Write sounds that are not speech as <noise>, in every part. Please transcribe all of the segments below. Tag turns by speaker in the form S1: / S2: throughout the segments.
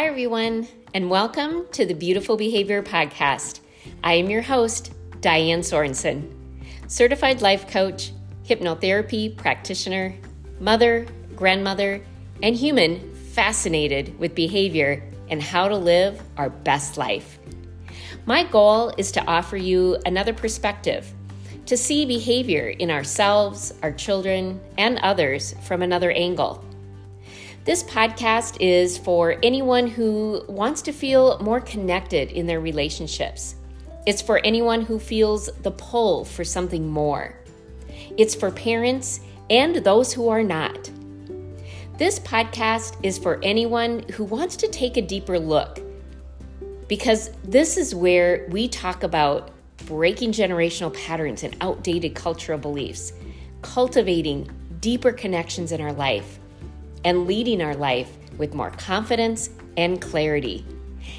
S1: Hi, everyone, and welcome to the Beautiful Behavior Podcast. I am your host, Diane Sorensen, certified life coach, hypnotherapy practitioner, mother, grandmother, and human fascinated with behavior and how to live our best life. My goal is to offer you another perspective to see behavior in ourselves, our children, and others from another angle. This podcast is for anyone who wants to feel more connected in their relationships. It's for anyone who feels the pull for something more. It's for parents and those who are not. This podcast is for anyone who wants to take a deeper look because this is where we talk about breaking generational patterns and outdated cultural beliefs, cultivating deeper connections in our life, and leading our life with more confidence and clarity.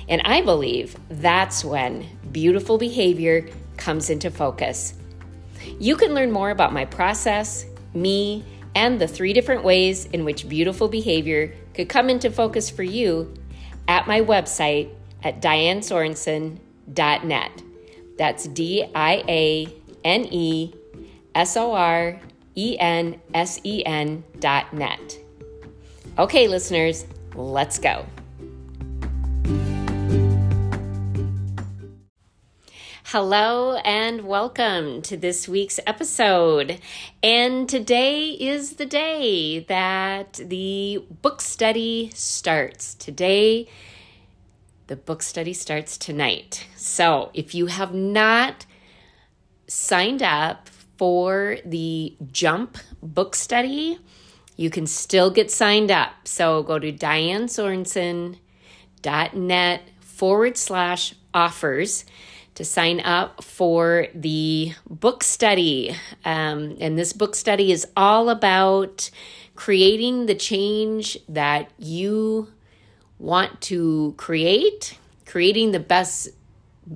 S1: And I believe that's when beautiful behavior comes into focus. You can learn more about my process, me, and the three different ways in which beautiful behavior could come into focus for you at my website at dianesorensen.net. That's D I A N E S O R E N S E N dot net. Okay, listeners, let's go. Hello and welcome to this week's episode. And today is the day that the book study starts. Today the book study starts tonight. So if you have not signed up for the Jump book study, you can still get signed up. So go to dianesorensen.net forward slash offers to sign up for the book study. Um, and this book study is all about creating the change that you want to create, creating the best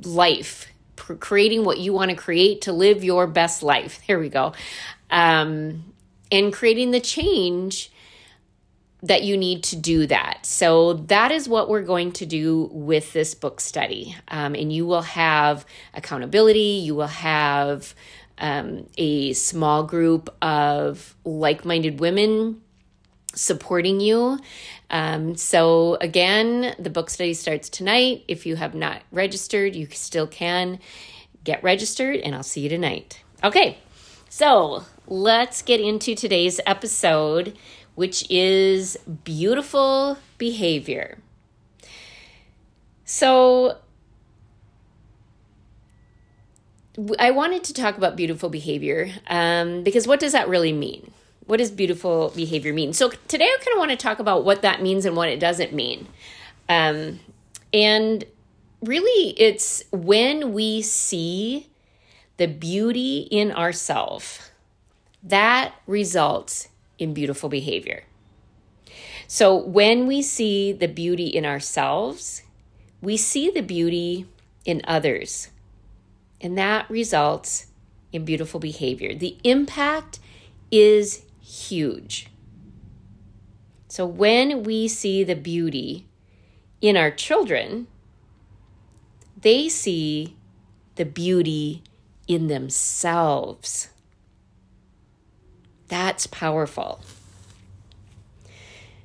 S1: life, creating what you want to create to live your best life. <laughs> There we go. Um, and creating the change that you need to do that. So, that is what we're going to do with this book study. Um, and you will have accountability, you will have um, a small group of like minded women supporting you. Um, so, again, the book study starts tonight. If you have not registered, you still can get registered, and I'll see you tonight. Okay, so let's get into today's episode, which is beautiful behavior. So, I wanted to talk about beautiful behavior um, because what does that really mean? what does beautiful behavior mean? So today I kind of want to talk about what that means and what it doesn't mean. Um, and really, it's when we see the beauty in ourselves that results in beautiful behavior. So when we see the beauty in ourselves, we see the beauty in others, and that results in beautiful behavior. The impact is huge. So when we see the beauty in our children, they see the beauty in themselves. That's powerful.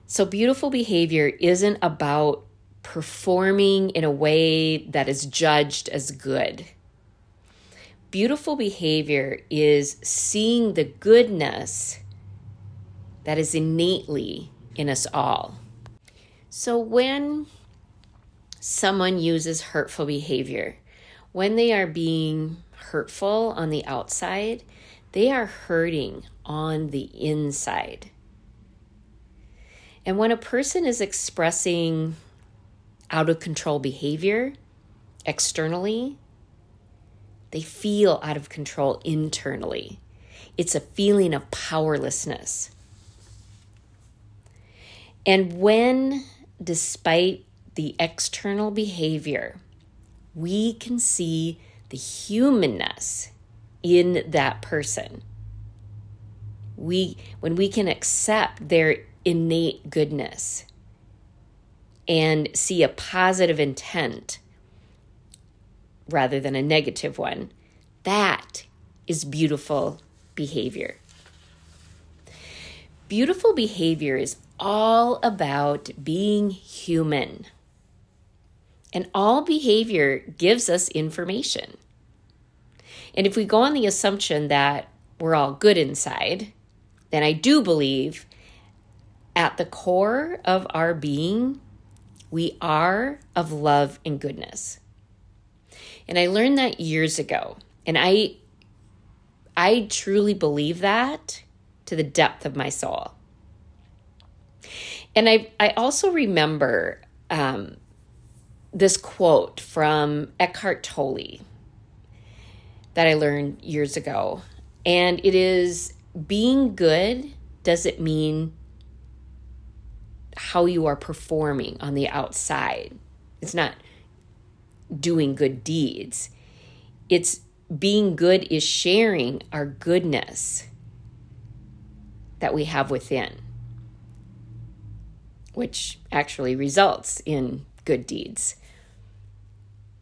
S1: So, beautiful behavior isn't about performing in a way that is judged as good. Beautiful behavior is seeing the goodness that is innately in us all. So when someone uses hurtful behavior, when they are being hurtful on the outside, they are hurting on the inside. And when a person is expressing out of control behavior externally, they feel out of control internally. It's a feeling of powerlessness. And when, despite the external behavior, we can see the humanness in that person. We when we can accept their innate goodness and see a positive intent rather than a negative one, that is beautiful behavior. Beautiful behavior is all about being human. And all behavior gives us information. And if we go on the assumption that we're all good inside, then I do believe at the core of our being, we are of love and goodness. And I learned that years ago. And I I truly believe that to the depth of my soul. And I I also remember um, this quote from Eckhart Tolle that I learned years ago. And it is being good doesn't mean how you are performing on the outside. It's not doing good deeds. It's being good is sharing our goodness that we have within, which actually results in good deeds.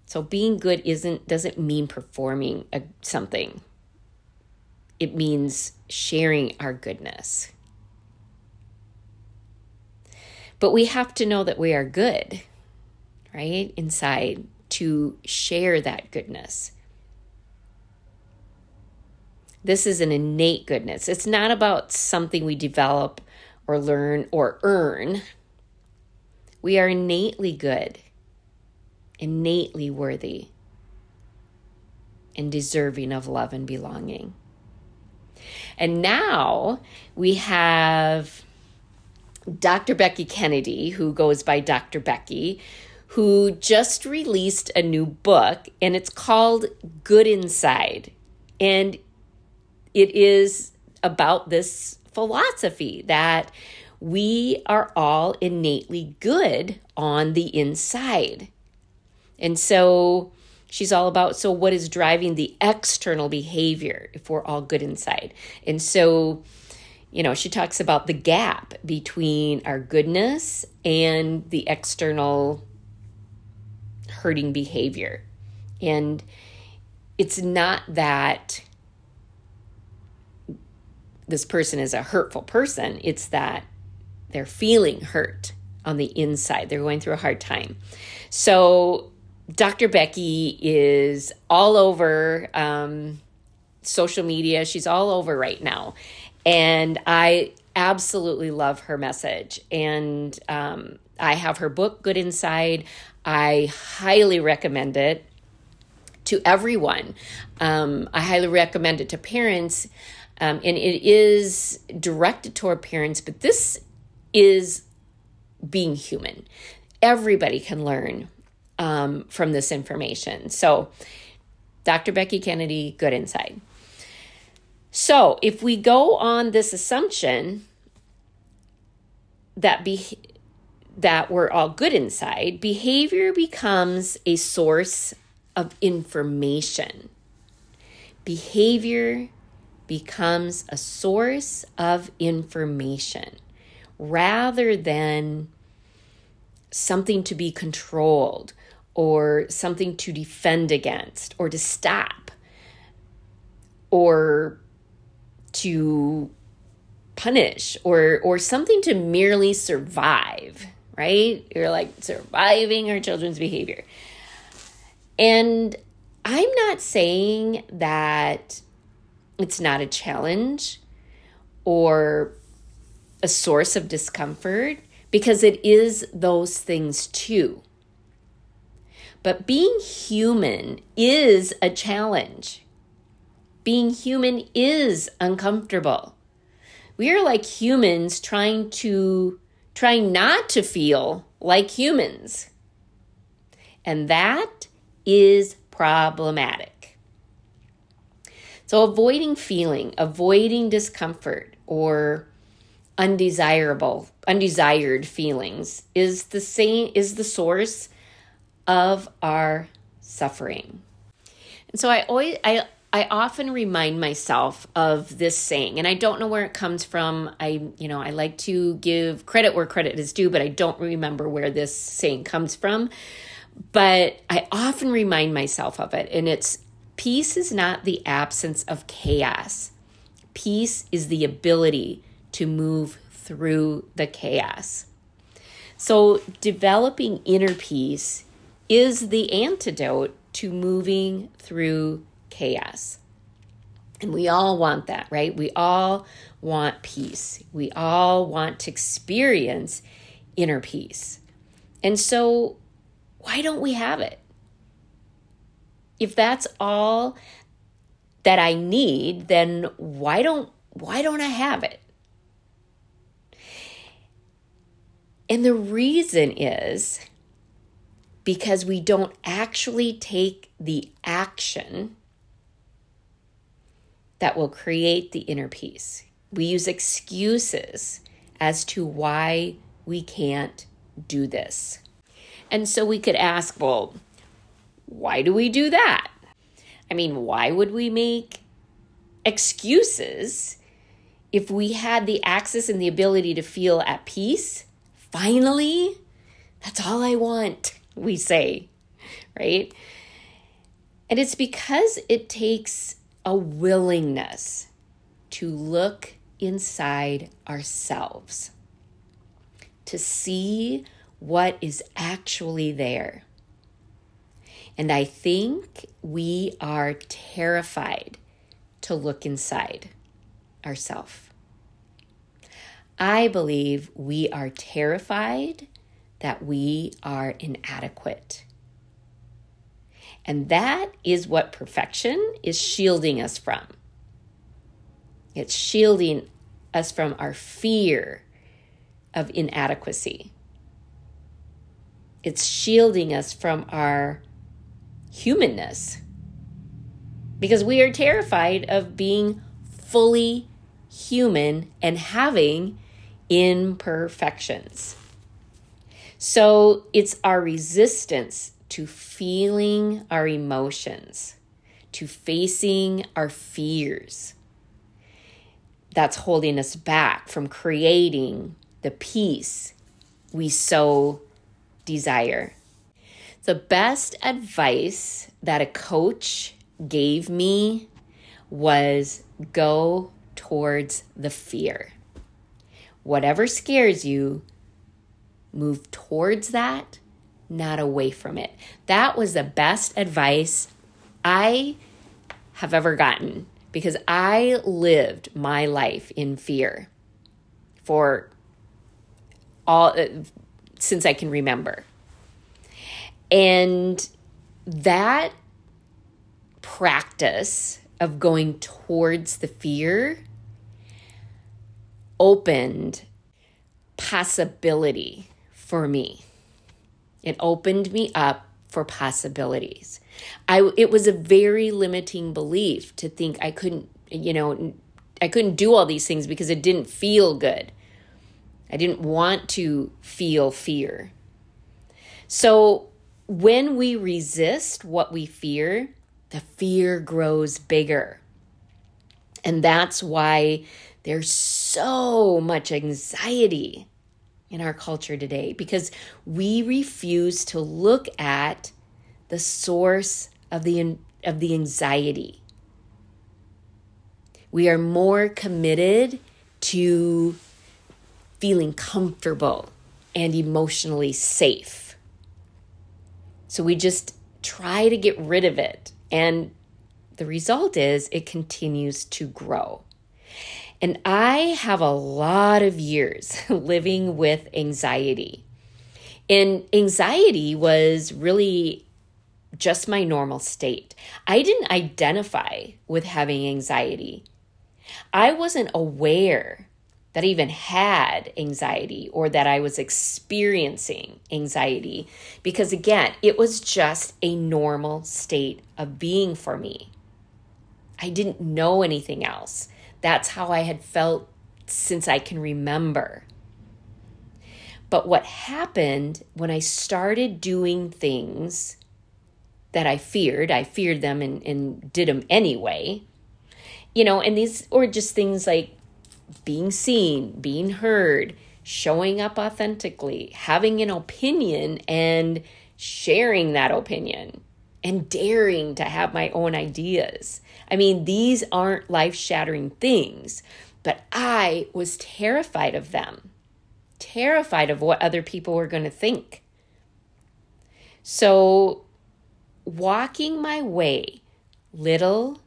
S1: So being good isn't doesn't mean performing a, something. It means sharing our goodness. But we have to know that we are good, right? Inside to share that goodness. This is an innate goodness. It's not about something we develop or learn or earn. We are innately good innately worthy and deserving of love and belonging. And now we have Dr. Becky Kennedy, who goes by Dr. Becky, who just released a new book and it's called Good Inside. And it is about this philosophy that we are all innately good on the inside. And so she's all about so what is driving the external behavior if we're all good inside. And so you know, she talks about the gap between our goodness and the external hurting behavior. And it's not that this person is a hurtful person, it's that they're feeling hurt on the inside. They're going through a hard time. So Dr. Becky is all over um, social media. She's all over right now. And I absolutely love her message. And um, I have her book, Good Inside. I highly recommend it to everyone. Um, I highly recommend it to parents. Um, and it is directed toward parents, but this is being human. Everybody can learn um, from this information. So, Dr. Becky Kennedy, good inside. So, if we go on this assumption that be that we're all good inside, behavior becomes a source of information. Behavior becomes a source of information rather than something to be controlled or something to defend against or to stop or to punish or or something to merely survive right? You're like surviving our children's behavior. And i'm not saying that it's not a challenge or a source of discomfort because it is those things too but being human is a challenge. Being human is uncomfortable. We are like humans trying to trying not to feel like humans. And that is problematic. So avoiding feeling, avoiding discomfort or undesirable, undesired feelings is the same is the source of our suffering. And so I always I I often remind myself of this saying, and I don't know where it comes from. I, you know, I like to give credit where credit is due, but I don't remember where this saying comes from. But I often remind myself of it, and it's peace is not the absence of chaos. Peace is the ability to move through the chaos. So, developing inner peace is the antidote to moving through chaos. And we all want that, right? We all want peace. We all want to experience inner peace. And so, why don't we have it? If that's all that I need, then why don't why don't I have it? And the reason is because we don't actually take the action that will create the inner peace. We use excuses as to why we can't do this. And so we could ask, well, why do we do that? I mean, why would we make excuses if we had the access and the ability to feel at peace? Finally, that's all I want, we say, right? And it's because it takes a willingness to look inside ourselves, to see what is actually there. And I think we are terrified to look inside ourselves. I believe we are terrified that we are inadequate. And that is what perfection is shielding us from. It's shielding us from our fear of inadequacy. It's shielding us from our humanness because we are terrified of being fully human and having imperfections. So it's our resistance to feeling our emotions, to facing our fears. That's holding us back from creating the peace we so desire. The best advice that a coach gave me was go towards the fear. Whatever scares you, move towards that not away from it. That was the best advice I have ever gotten because I lived my life in fear for all uh, since I can remember. And that practice of going towards the fear opened possibility for me. It opened me up for possibilities. I it was a very limiting belief to think I couldn't, you know, I couldn't do all these things because it didn't feel good. I didn't want to feel fear. So when we resist what we fear, the fear grows bigger. And that's why there's so much anxiety in our culture today because we refuse to look at the source of the of the anxiety. We are more committed to feeling comfortable and emotionally safe. So we just try to get rid of it and the result is it continues to grow. And I have a lot of years <laughs> living with anxiety. And anxiety was really just my normal state. I didn't identify with having anxiety. I wasn't aware that I even had anxiety or that I was experiencing anxiety because, again, it was just a normal state of being for me. I didn't know anything else. That's how I had felt since I can remember. But what happened when I started doing things that I feared. I feared them and, and did them anyway. You know, and these, or just things like being seen, being heard, showing up authentically, having an opinion and sharing that opinion, and daring to have my own ideas. I mean, these aren't life shattering things, but I was terrified of them, terrified of what other people were going to think. So, walking my way little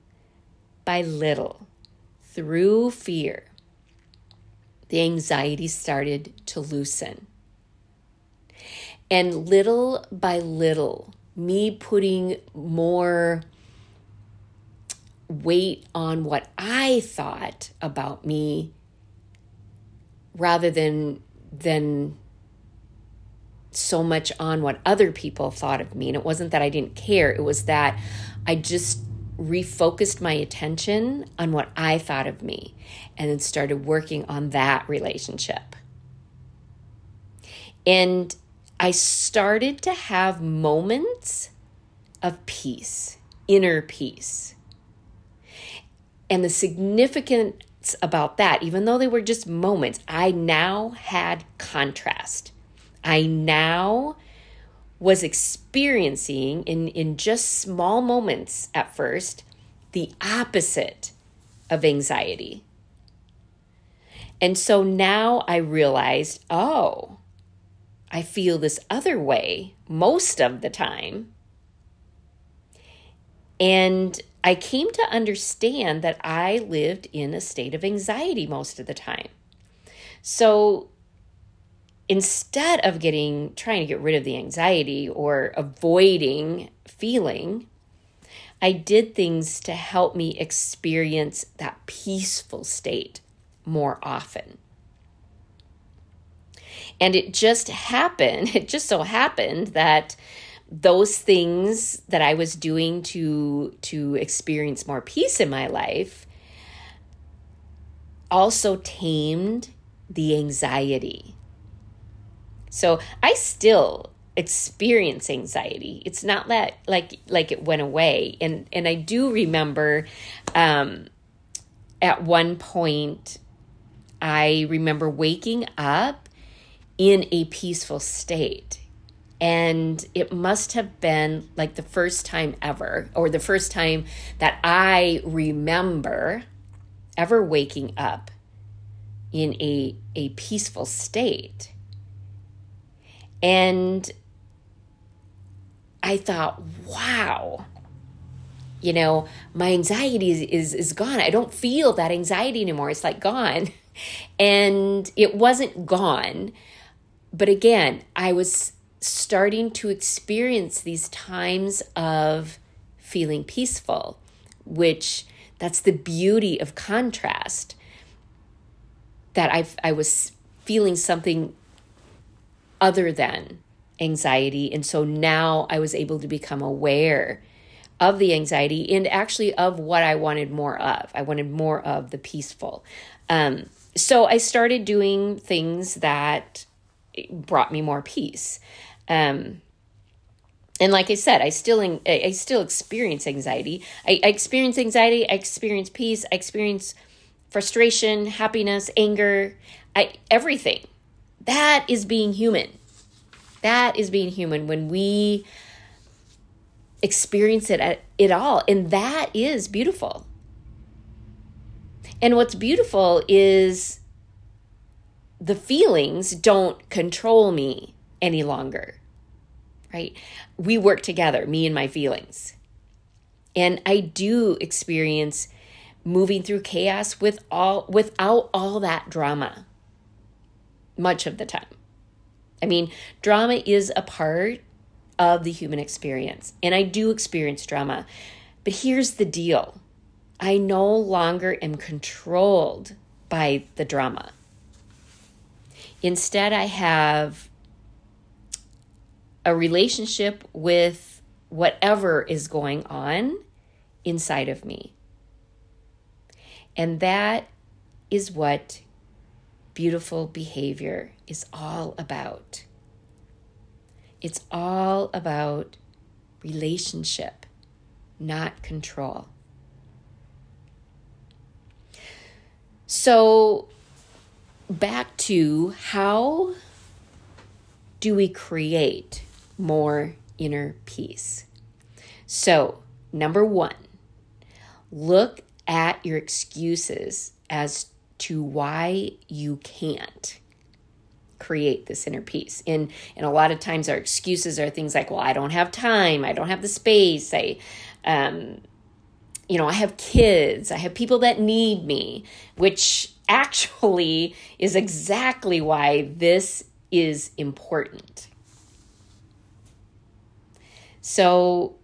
S1: by little through fear, the anxiety started to loosen. And little by little, me putting more weight on what I thought about me rather than than so much on what other people thought of me. And it wasn't that I didn't care, it was that I just refocused my attention on what I thought of me and then started working on that relationship. And I started to have moments of peace, inner peace. And the significance about that, even though they were just moments, I now had contrast. I now was experiencing in, in just small moments at first the opposite of anxiety. And so now I realized oh, I feel this other way most of the time. And I came to understand that I lived in a state of anxiety most of the time. So instead of getting trying to get rid of the anxiety or avoiding feeling i did things to help me experience that peaceful state more often and it just happened <laughs> it just so happened that those things that i was doing to to experience more peace in my life also tamed the anxiety so I still experience anxiety. It's not that like like it went away. And and I do remember um at one point I remember waking up in a peaceful state. And it must have been like the first time ever, or the first time that I remember ever waking up in a, a peaceful state. And I thought, wow, you know, my anxiety is, is, is gone. I don't feel that anxiety anymore. It's like gone. <laughs> And it wasn't gone. But again, I was starting to experience these times of feeling peaceful, which that's the beauty of contrast. That I I was feeling something other than anxiety. And so now I was able to become aware of the anxiety and actually of what I wanted more of. I wanted more of the peaceful. Um, so I started doing things that brought me more peace. Um, and like I said, I still I still experience anxiety. I, I experience anxiety. I experience peace. I experience frustration, happiness, anger. I everything. That is being human. That is being human when we experience it at it all. And that is beautiful. And what's beautiful is the feelings don't control me any longer. Right? We work together, me and my feelings. And I do experience moving through chaos with all without all that drama much of the time. I mean, drama is a part of the human experience, and I do experience drama. But here's the deal I no longer am controlled by the drama. Instead, I have a relationship with whatever is going on inside of me. And that is what beautiful behavior is all about. It's all about relationship, not control. So, back to how do we create more inner peace? So, number one, look at your excuses as to why you can't create this inner peace. And and a lot of times our excuses are things like, well, I don't have time, I don't have the space, I um you know, I have kids, I have people that need me, which actually is exactly why this is important. So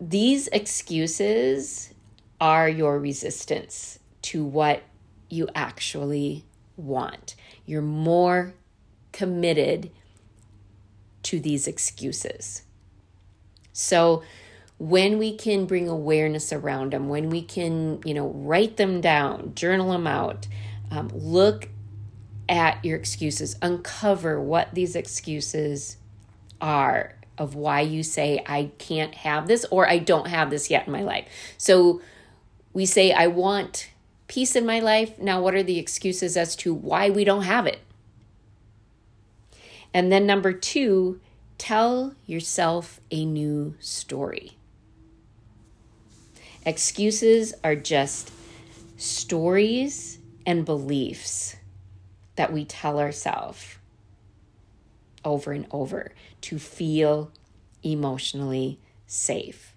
S1: these excuses are your resistance to what you actually want. You're more committed to these excuses. So, when we can bring awareness around them, when we can, you know, write them down, journal them out, um, look at your excuses, uncover what these excuses are of why you say, I can't have this or I don't have this yet in my life. So we say, I want peace in my life. Now, what are the excuses as to why we don't have it? And then, number two, tell yourself a new story. Excuses are just stories and beliefs that we tell ourselves over and over to feel emotionally safe.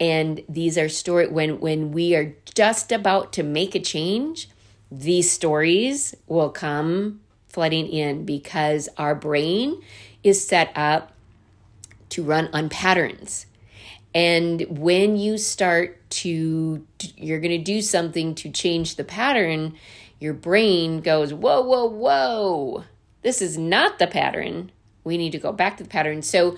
S1: And these are story when when we are just about to make a change, these stories will come flooding in because our brain is set up to run on patterns. And when you start to, you're going to do something to change the pattern, your brain goes, Whoa, whoa, whoa, this is not the pattern. We need to go back to the pattern. So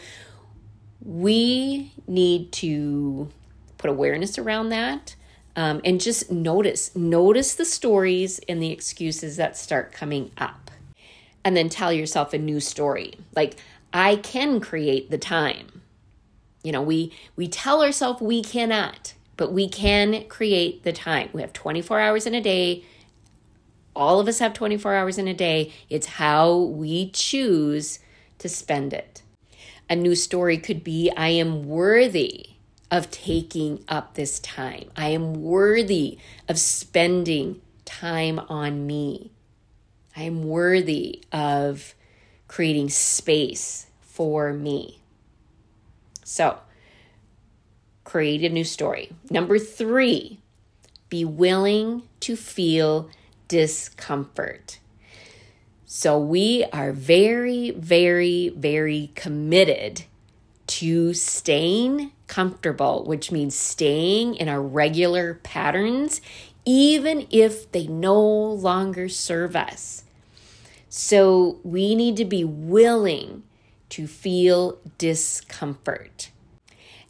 S1: we need to put awareness around that um, and just notice notice the stories and the excuses that start coming up and then tell yourself a new story like i can create the time you know we we tell ourselves we cannot but we can create the time we have 24 hours in a day all of us have 24 hours in a day it's how we choose to spend it a new story could be I am worthy of taking up this time. I am worthy of spending time on me. I am worthy of creating space for me. So, create a new story. Number three, be willing to feel discomfort. So we are very, very, very committed to staying comfortable, which means staying in our regular patterns, even if they no longer serve us. So we need to be willing to feel discomfort.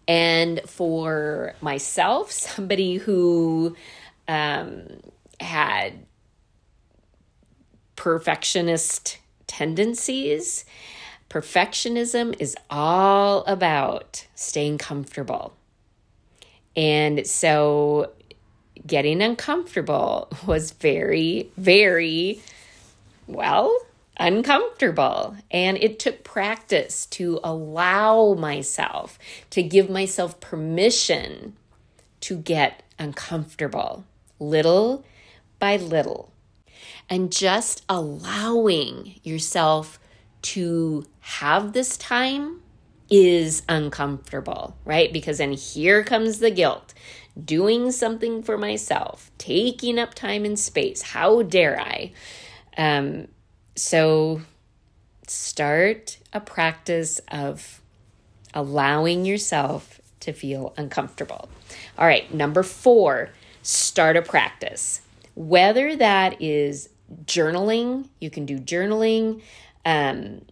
S1: And for myself, <laughs> somebody who um, had perfectionist tendencies. Perfectionism is all about staying comfortable. And so getting uncomfortable <laughs> was very, very, well, uncomfortable. And it took practice to allow myself, to give myself permission to get uncomfortable little by little and just allowing yourself to have this time is uncomfortable, right? Because then here comes the guilt. Doing something for myself, taking up time and space. How dare I? Um, so start a practice of allowing yourself to feel uncomfortable. All right, number four, start a practice. Whether that is journaling. You can do journaling. Um,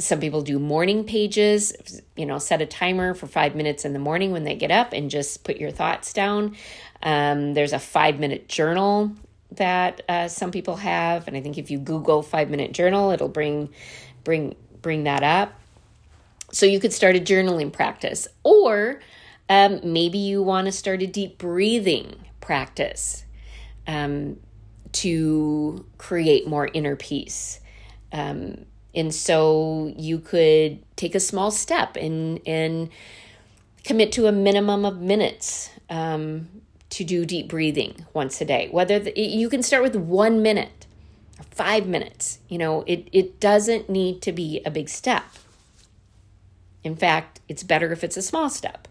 S1: some people do morning pages, you know, set a timer for five minutes in the morning when they get up and just put your thoughts down. Um, there's a five minute journal that uh, some people have, and I think if you Google five minute journal, it'll bring bring bring that up. So you could start a journaling practice, or um, maybe you want to start a deep breathing practice um, to create more inner peace. Um, and so you could take a small step and and commit to a minimum of minutes um, to do deep breathing once a day. Whether the, you can start with one minute or five minutes, you know, it it doesn't need to be a big step. In fact, it's better if it's a small step.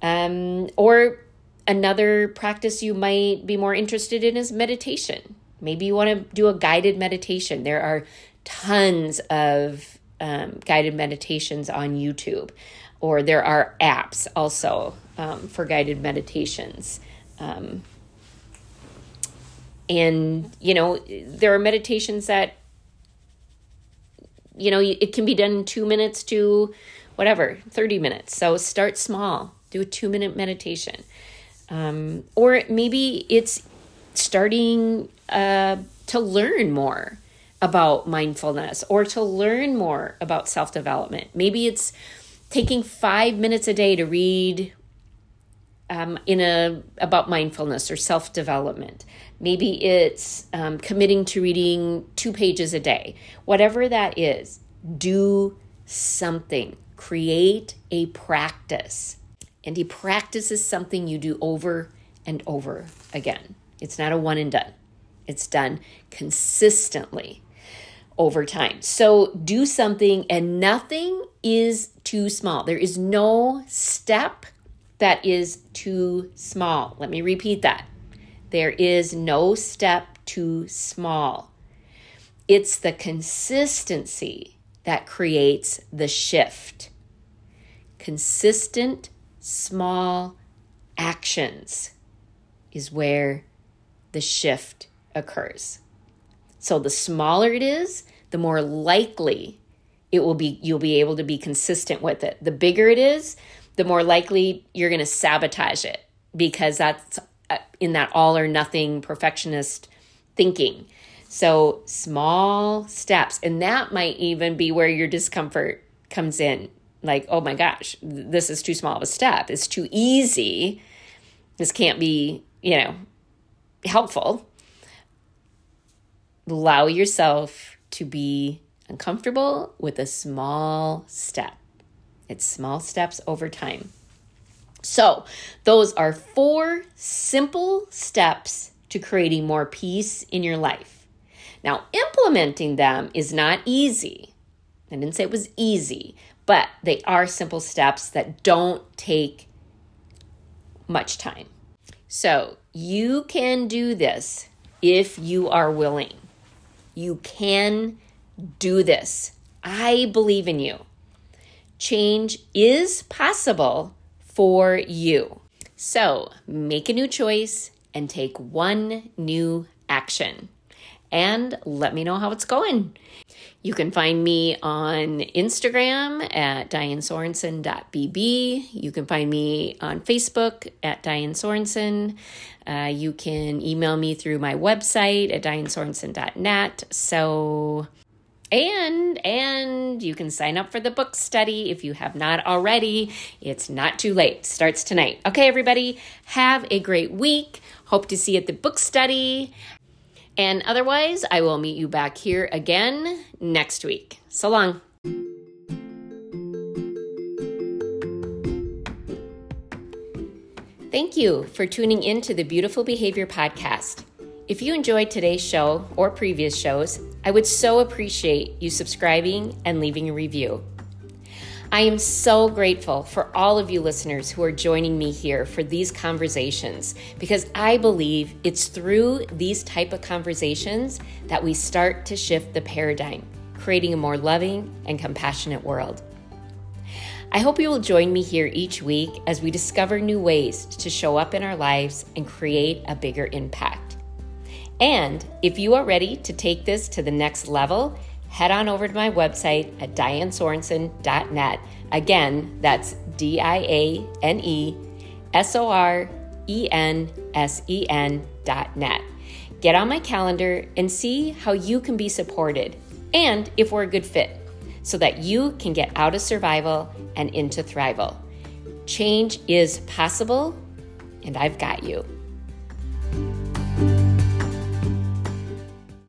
S1: Um, or another practice you might be more interested in is meditation. Maybe you want to do a guided meditation. There are tons of um, guided meditations on YouTube, or there are apps also um, for guided meditations. Um, and, you know, there are meditations that, you know, it can be done in two minutes to whatever, 30 minutes. So start small, do a two minute meditation. Um, or maybe it's starting uh, to learn more about mindfulness or to learn more about self development. Maybe it's taking five minutes a day to read um, in a about mindfulness or self development. Maybe it's um, committing to reading two pages a day. Whatever that is, do something. Create a practice. And a practice is something you do over and over again. It's not a one and done. It's done consistently over time. So do something, and nothing is too small. There is no step that is too small. Let me repeat that. There is no step too small. It's the consistency that creates the shift. Consistent, small actions is where the shift occurs. So the smaller it is, the more likely it will be you'll be able to be consistent with it. The bigger it is, the more likely you're going to sabotage it because that's uh, in that all or nothing perfectionist thinking. So, small steps, and that might even be where your discomfort comes in. Like, oh my gosh, this is too small of a step. It's too easy. This can't be, you know, helpful allow yourself to be uncomfortable with a small step. It's small steps over time. So, those are four simple steps to creating more peace in your life. Now, implementing them is not easy. I didn't say it was easy, but they are simple steps that don't take much time. So, you can do this if you are willing. You can do this. I believe in you. Change is possible for you. So make a new choice and take one new action. And let me know how it's going. You can find me on Instagram at dianesorensen.bb. You can find me on Facebook at Diane Sorensen. Uh, you can email me through my website at dianesorensen.net. So, and and you can sign up for the book study if you have not already. It's not too late. Starts tonight. Okay, everybody, have a great week. Hope to see you at the book study. And otherwise, I will meet you back here again next week. So long. Thank you for tuning in to the Beautiful Behavior Podcast. If you enjoyed today's show or previous shows, I would so appreciate you subscribing and leaving a review. I am so grateful for all of you listeners who are joining me here for these conversations because I believe it's through these type of conversations that we start to shift the paradigm, creating a more loving and compassionate world. I hope you will join me here each week as we discover new ways to show up in our lives and create a bigger impact. And if you are ready to take this to the next level, head on over to my website at dianesorensen.net. Again, that's D I A N E S O R E N S E N dot net. Get on my calendar and see how you can be supported and if we're a good fit. so that you can get out of survival and into thrival. Change is possible, and I've got you.